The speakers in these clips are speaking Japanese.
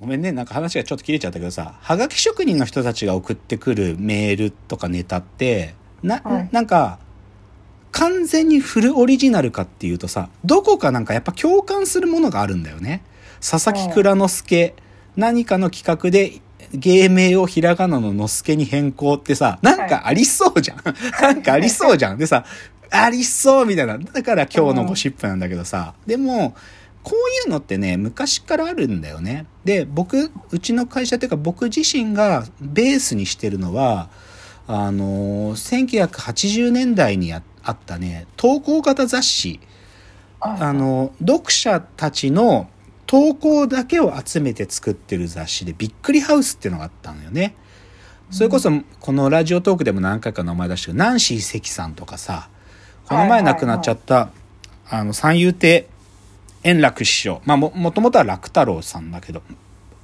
ごめんね、なんか話がちょっと切れちゃったけどさ、はがき職人の人たちが送ってくるメールとかネタって、な、はいなんか、完全にフルオリジナルかっていうとさ、どこかなんかやっぱ共感するものがあるんだよね。佐々木蔵之介、何かの企画で芸名をひらがなの之助に変更ってさ、なんかありそうじゃん。なんかありそうじゃん。でさ、ありそうみたいな。だから今日のゴシップなんだけどさ、でも、こういうのってね、昔からあるんだよね。で、僕、うちの会社っていうか僕自身がベースにしてるのは、あのー、1980年代にああったね、投稿型雑誌。はいあの、読者たちの投稿だけを集めて作ってる雑誌で、びっくりハウスっていうのがあったのよね。それこそ、このラジオトークでも何回か名前出してる、ナンシー関さんとかさ、この前亡くなっちゃった、あの、三遊亭円楽師匠。まあ、も、もともとは楽太郎さんだけど、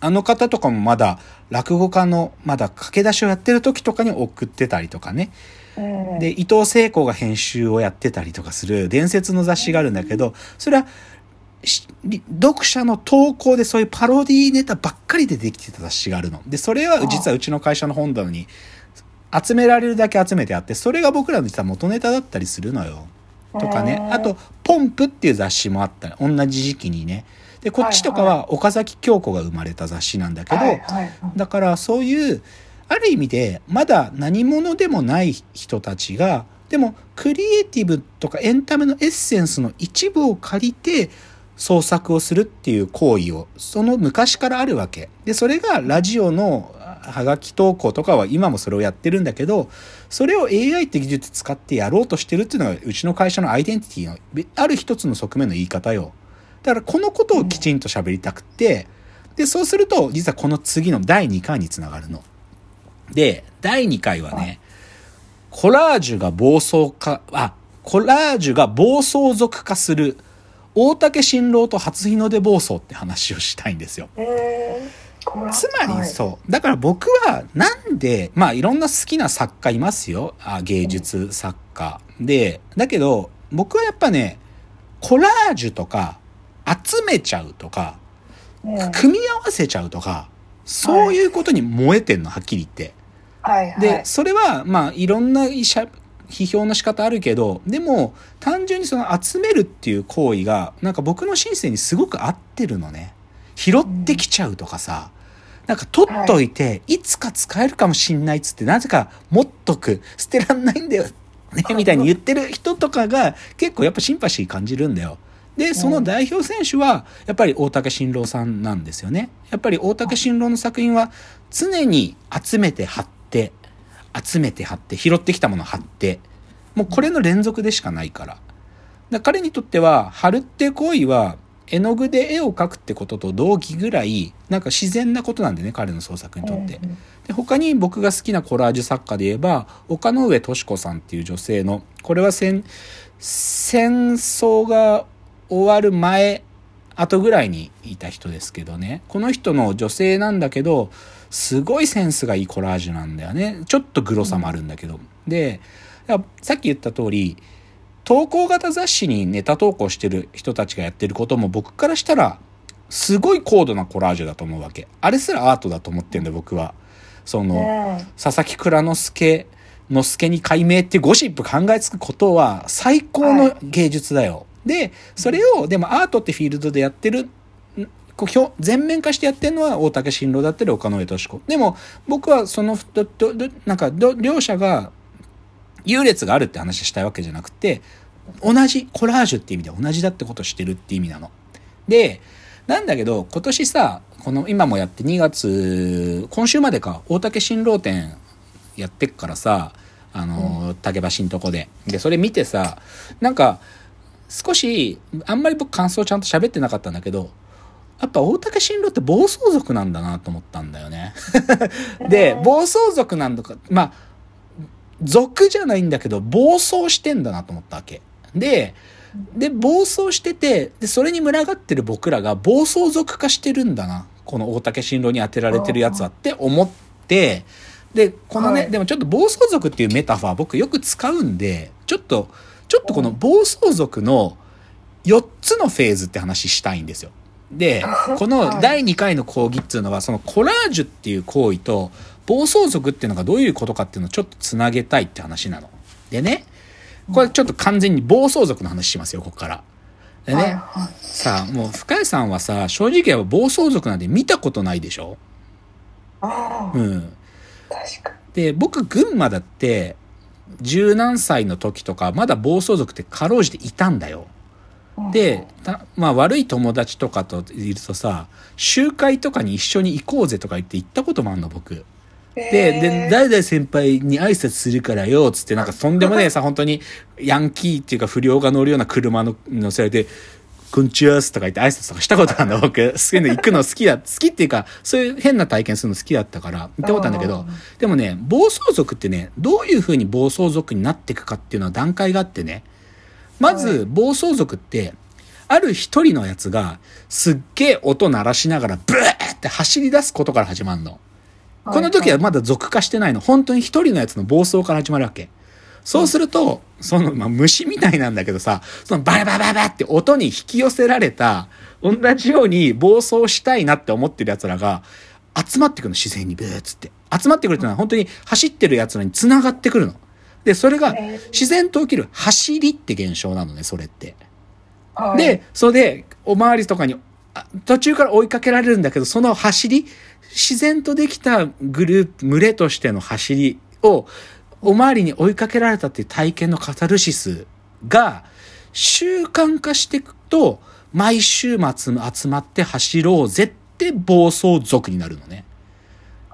あの方とかもまだ落語家のまだ駆け出しをやってる時とかに送ってたりとかね。ええで、伊藤聖子が編集をやってたりとかする伝説の雑誌があるんだけど、それは、し読者の投稿でそういうパロディネタばっかりでできてた雑誌があるの。で、それは実はうちの会社の本棚に集められるだけ集めてあって、それが僕らの実は元ネタだったりするのよ。とかね。あと、ポンプっていう雑誌もあった。同じ時期にね。で、こっちとかは岡崎京子が生まれた雑誌なんだけど、はいはい。だからそういうある意味でまだ何者でもない人たちがでもクリエイティブとかエンタメのエッセンスの一部を借りて創作をするっていう行為をその昔からあるわけ。でそれがラジオのはがき投稿とかは今もそれをやってるんだけどそれを AI って技術使ってやろうとしてるっていうのがうちの会社のアイデンティティのある一つの側面の言い方よだからこのことをきちんと喋りたくって、で、そうすると、実はこの次の第2回につながるの。で、第2回はね、コラージュが暴走化、あ、コラージュが暴走族化する、大竹新郎と初日の出暴走って話をしたいんですよ。ええこれはつまりはいそう。だから僕はなんで、まあいろんな好きな作家いますよ。あ芸術作家。で、だけど僕はやっぱね、コラージュとか集めちゃうとか、ね組み合わせちゃうとか、そういうことに燃えてんの、はっきり言って。はいはいで、それは、まあ、いろんな医者批評の仕方あるけど、でも、単純にその集めるっていう行為が、なんか僕の人生にすごく合ってるのね。拾ってきちゃうとかさ、なんか取っといて、い、つか使えるかもしんないっつって、なぜか持っとく、捨てらんないんだよ、ね、みたいに言ってる人とかが、結構やっぱシンパシー感じるんだよ。で、その代表選手は、やっぱり大竹新郎さんなんですよね。やっぱり大竹新郎の作品は、常に集めて貼って、集めて貼って、拾ってきたものを貼って、もうこれの連続でしかないから。だから彼にとっては、貼るって行為は、絵の具で絵を描くってことと同義ぐらい、なんか自然なことなんでね、彼の創作にとって。で他に僕が好きなコラージュ作家で言えば岡上敏子さんっていう女性のこれは戦戦争が終わる前後ぐらいにいた人ですけどね。この人の女性なんだけどすごいセンスがいいコラージュなんだよね。ちょっとグロさもあるんだけど、でやさっき言った通り投稿型雑誌にネタ投稿してる人たちがやってることも僕からしたらすごい高度なコラージュだと思うわけ。あれすらアートだと思ってんだよ僕は。その、ね佐々木蔵之介之助に解明ってゴシップ考えつくことは最高の芸術だよ。で、それを、でもアートってフィールドでやってる、んこう表全面化してやってるのは大竹新郎だったり岡野上敏子。でも僕はその、どどどなんかど両者が優劣があるって話したいわけじゃなくて、同じ、コラージュって意味で同じだってことをしてるって意味なの。で、なんだけど、今年さ、この今もやって2月、今週までか、大竹新郎展やってっからさ、あの、竹橋のとこで。で、それ見てさ、なんか、少し、あんまり僕感想ちゃんと喋ってなかったんだけど、やっぱ大竹新郎って暴走族なんだなと思ったんだよね。で、暴走族なんだか、まあ、族じゃないんだけど、暴走してんだなと思ったわけ。で、で、暴走してて、で、それに群がってる僕らが暴走族化してるんだな。この大竹新郎に当てられてるやつはって思って、で、このね、はいでもちょっと暴走族っていうメタファー僕よく使うんで、ちょっと、ちょっとこの暴走族の4つのフェーズって話したいんですよ。で、この第2回の講義っていうのは、そのコラージュっていう行為と、暴走族っていうのがどういうことかっていうのをちょっとつなげたいって話なの。でね、これちょっと完全に暴走族の話しますよ、ここから。でね、はいはいさあ、もう深谷さんはさ、正直言えば暴走族なんて見たことないでしょ？ああ、うん。確かで、僕、群馬だって、十何歳の時とか、まだ暴走族ってかろうじていたんだよ。に。で、たまあ悪い友達とかといるとさ、集会とかに一緒に行こうぜとか言って行ったこともあんの、僕。で、で、誰々先輩に挨拶するからよ、つってなんかとんでもねえさ、本当にヤンキーっていうか不良が乗るような車の乗せられて、こんにちはとか言って挨拶とかしたことあるんだ、僕。そういうの行くの好きだ、好きっていうか、そういう変な体験するの好きだったから、行ったことあるんだけど、でもね、暴走族ってね、どういう風に暴走族になっていくかっていうのは段階があってね、まはず、暴走族って、ある一人のやつが、すっげえ音鳴らしながら、ブーって走り出すことから始まるの。この時はまだ俗化してないの。本当に一人のやつの暴走から始まるわけ。そうすると、その、まあ、虫みたいなんだけどさ、そのバラバラバラって音に引き寄せられた、同じように暴走したいなって思ってる奴らが、集まってくるの、自然にブーっつって。集まってくるってのは本当に走ってる奴らに繋がってくるの。で、それが自然と起きる走りって現象なのね、それって。はい、で、それで、おまわりとかに、あ途中から追いかけられるんだけど、その走り、自然とできたグループ、群れとしての走りを、おまわりに追いかけられたっていう体験のカタルシスが、習慣化していくと、毎週末集まって走ろうぜって暴走族になるのね。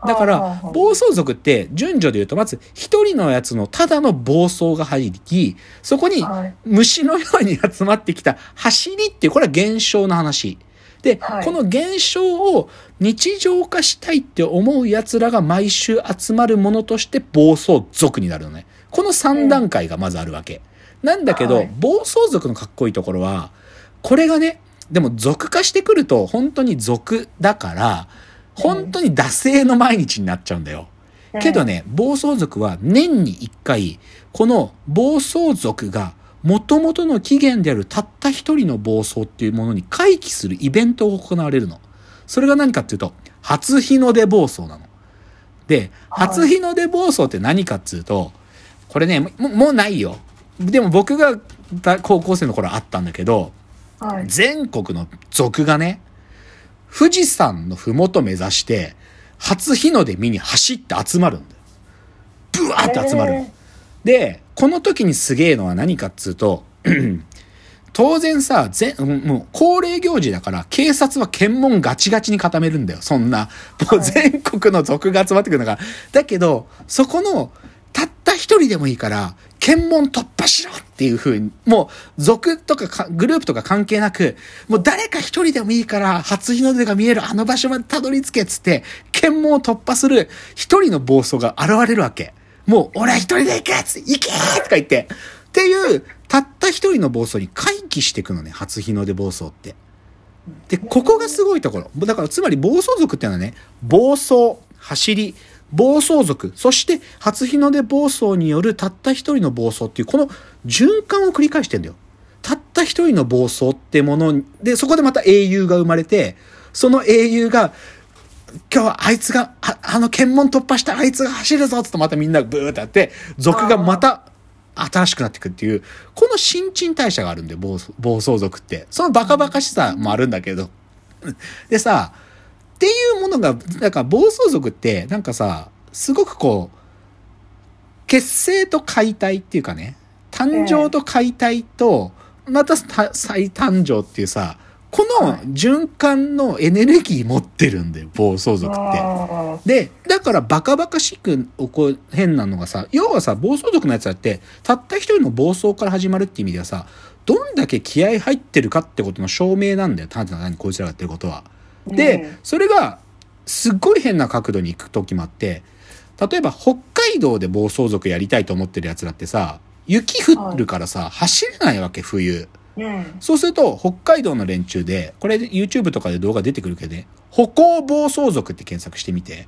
だから、暴走族って順序で言うと、まず一人のやつのただの暴走が入り、そこにはい虫のように集まってきた走りっていう、これは現象の話。で、はいこの現象を日常化したいって思う奴らが毎週集まるものとして暴走族になるのね。この3段階がまずあるわけ。なんだけど、はい暴走族のかっこいいところは、これがね、でも族化してくると本当に族だから、本当に惰性の毎日になっちゃうんだよ。けどね、暴走族は年に一回、この暴走族が元々の起源であるたった一人の暴走っていうものに回帰するイベントが行われるの。それが何かっていうと、初日の出暴走なの。で、はい初日の出暴走って何かっていうと、これね、もうないよ。でも僕が高校生の頃あったんだけど、はい、全国の族がね、富士山のふもと目指して、初日の出見に走って集まるんだよ。ブワーって集まるの。へで、この時にすげえのは何かっつうと、当然さ、ぜもう恒例行事だから、警察は検問ガチガチに固めるんだよ。そんな、もう全国の族が集まってくるんだから。だけど、そこの、たった一人でもいいから、検問突破しろっていう風に、もう、族とかかグループとか関係なく、もう誰か一人でもいいから、初日の出が見えるあの場所までたどり着けっつって、検問を突破する一人の暴走が現れるわけ。もう、俺は一人で行けっつ、行けーとか言って。っていう、たった一人の暴走に回帰していくのね、初日の出暴走って。で、ここがすごいところ。だから、つまり暴走族っていうのはね、暴走、走り、暴走族、そして初日の出暴走によるたった一人の暴走っていう、この循環を繰り返してんだよ。たった一人の暴走ってもので、そこでまた英雄が生まれて、その英雄が、今日はあいつが、ああの検問突破したあいつが走るぞっつってまたみんなブーってやって、族がまた新しくなっていくっていう、この新陳代謝があるんで、暴走暴走族って。そのバカバカしさもあるんだけど。でさ、っていうものが、だから暴走族って、なんかさ、すごくこう、結成と解体っていうかね、誕生と解体と、またた再誕生っていうさ、この循環のエネルギー持ってるんだよ、暴走族って。あで、だからバカバカしくこう変なのがさ、要はさ、暴走族のやつだって、たった一人の暴走から始まるって意味ではさ、どんだけ気合入ってるかってことの証明なんだよ、単にこいつらがやってることは。ーで、うんそれが、すっごい変な角度に行く時もあって、例えば北海道で暴走族やりたいと思ってる奴らってさ、雪降るからさ、走れないわけ、冬。うん。そうすると、北海道の連中で、これで YouTube とかで動画出てくるけどね、歩行暴走族って検索してみて、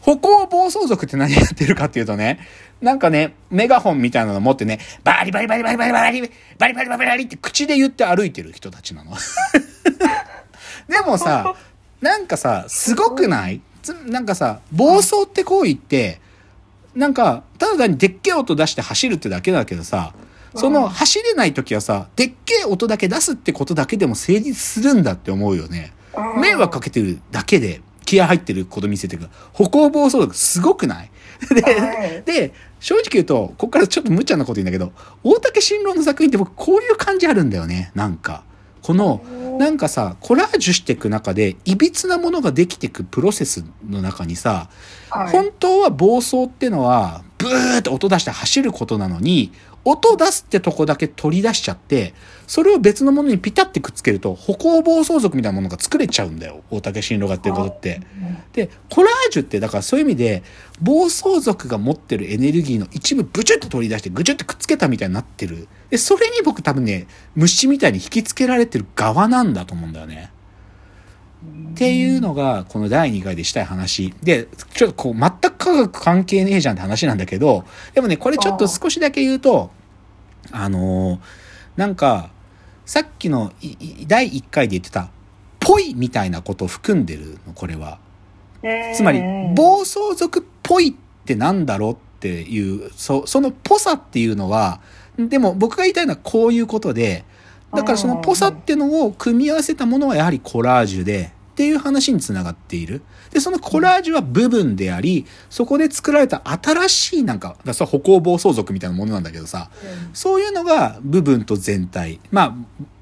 歩行暴走族って何やってるかっていうとね、なんかね、メガホンみたいなの持ってね、バリバリバリバリバリバリ、バリバリバリバリって口で言って歩いてる人たちなの。でもさ、なんかさ、すごくない？つなんかさ、暴走って行為って、なんか、ただにでっけえ音出して走るってだけだけどさ、その走れない時はさ、でっけえ音だけ出すってことだけでも成立するんだって思うよね。迷惑かけてるだけで気合入ってること見せてくる。歩行暴走族すごくない？で、はいで、正直言うと、ここからちょっと無茶なこと言うんだけど、大竹新郎の作品って僕こういう感じあるんだよね。なんか。この、なんかさ、コラージュしていく中で、いびつなものができていくプロセスの中にさ、はい本当は暴走ってのは、ブーって音出して走ることなのに、音出すってとこだけ取り出しちゃって、それを別のものにピタってくっつけると、歩行暴走族みたいなものが作れちゃうんだよ。大竹新郎がやってることって。で、コラージュって、だからそういう意味で、暴走族が持ってるエネルギーの一部ブチュって取り出して、ぐちゅってくっつけたみたいになってる。で、それに僕多分ね、虫みたいに引きつけられてる側なんだと思うんだよね。っていうのが、この第2回でしたい話。で、ちょっとこう、全く科学関係ねえじゃんって話なんだけど、でもね、これちょっと少しだけ言うと、あのーなんか、さっきの第1回で言ってた、ぽいみたいなことを含んでるの、これは。つまり、暴走族っぽいってなんだろうっていう、そそのぽさっていうのは、でも僕が言いたいのはこういうことで、だからそのぽさっていうのを組み合わせたものはやはりコラージュで、っていう話につながっている。で、そのコラージュは部分であり、そこで作られた新しいなんか、だからそれは歩行暴走族みたいなものなんだけどさ、そういうのが部分と全体。まあ、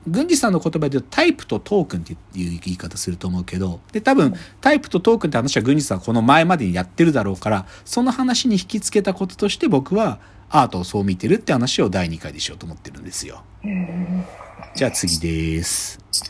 軍事さんの言葉で言うとタイプとトークンっていう言い方すると思うけど、で、多分タイプとトークンって話は軍事さんはこの前までにやってるだろうから、その話に引き付けたこととして僕はアートをそう見てるって話を第2回でしようと思ってるんですよ。うんじゃあ次です。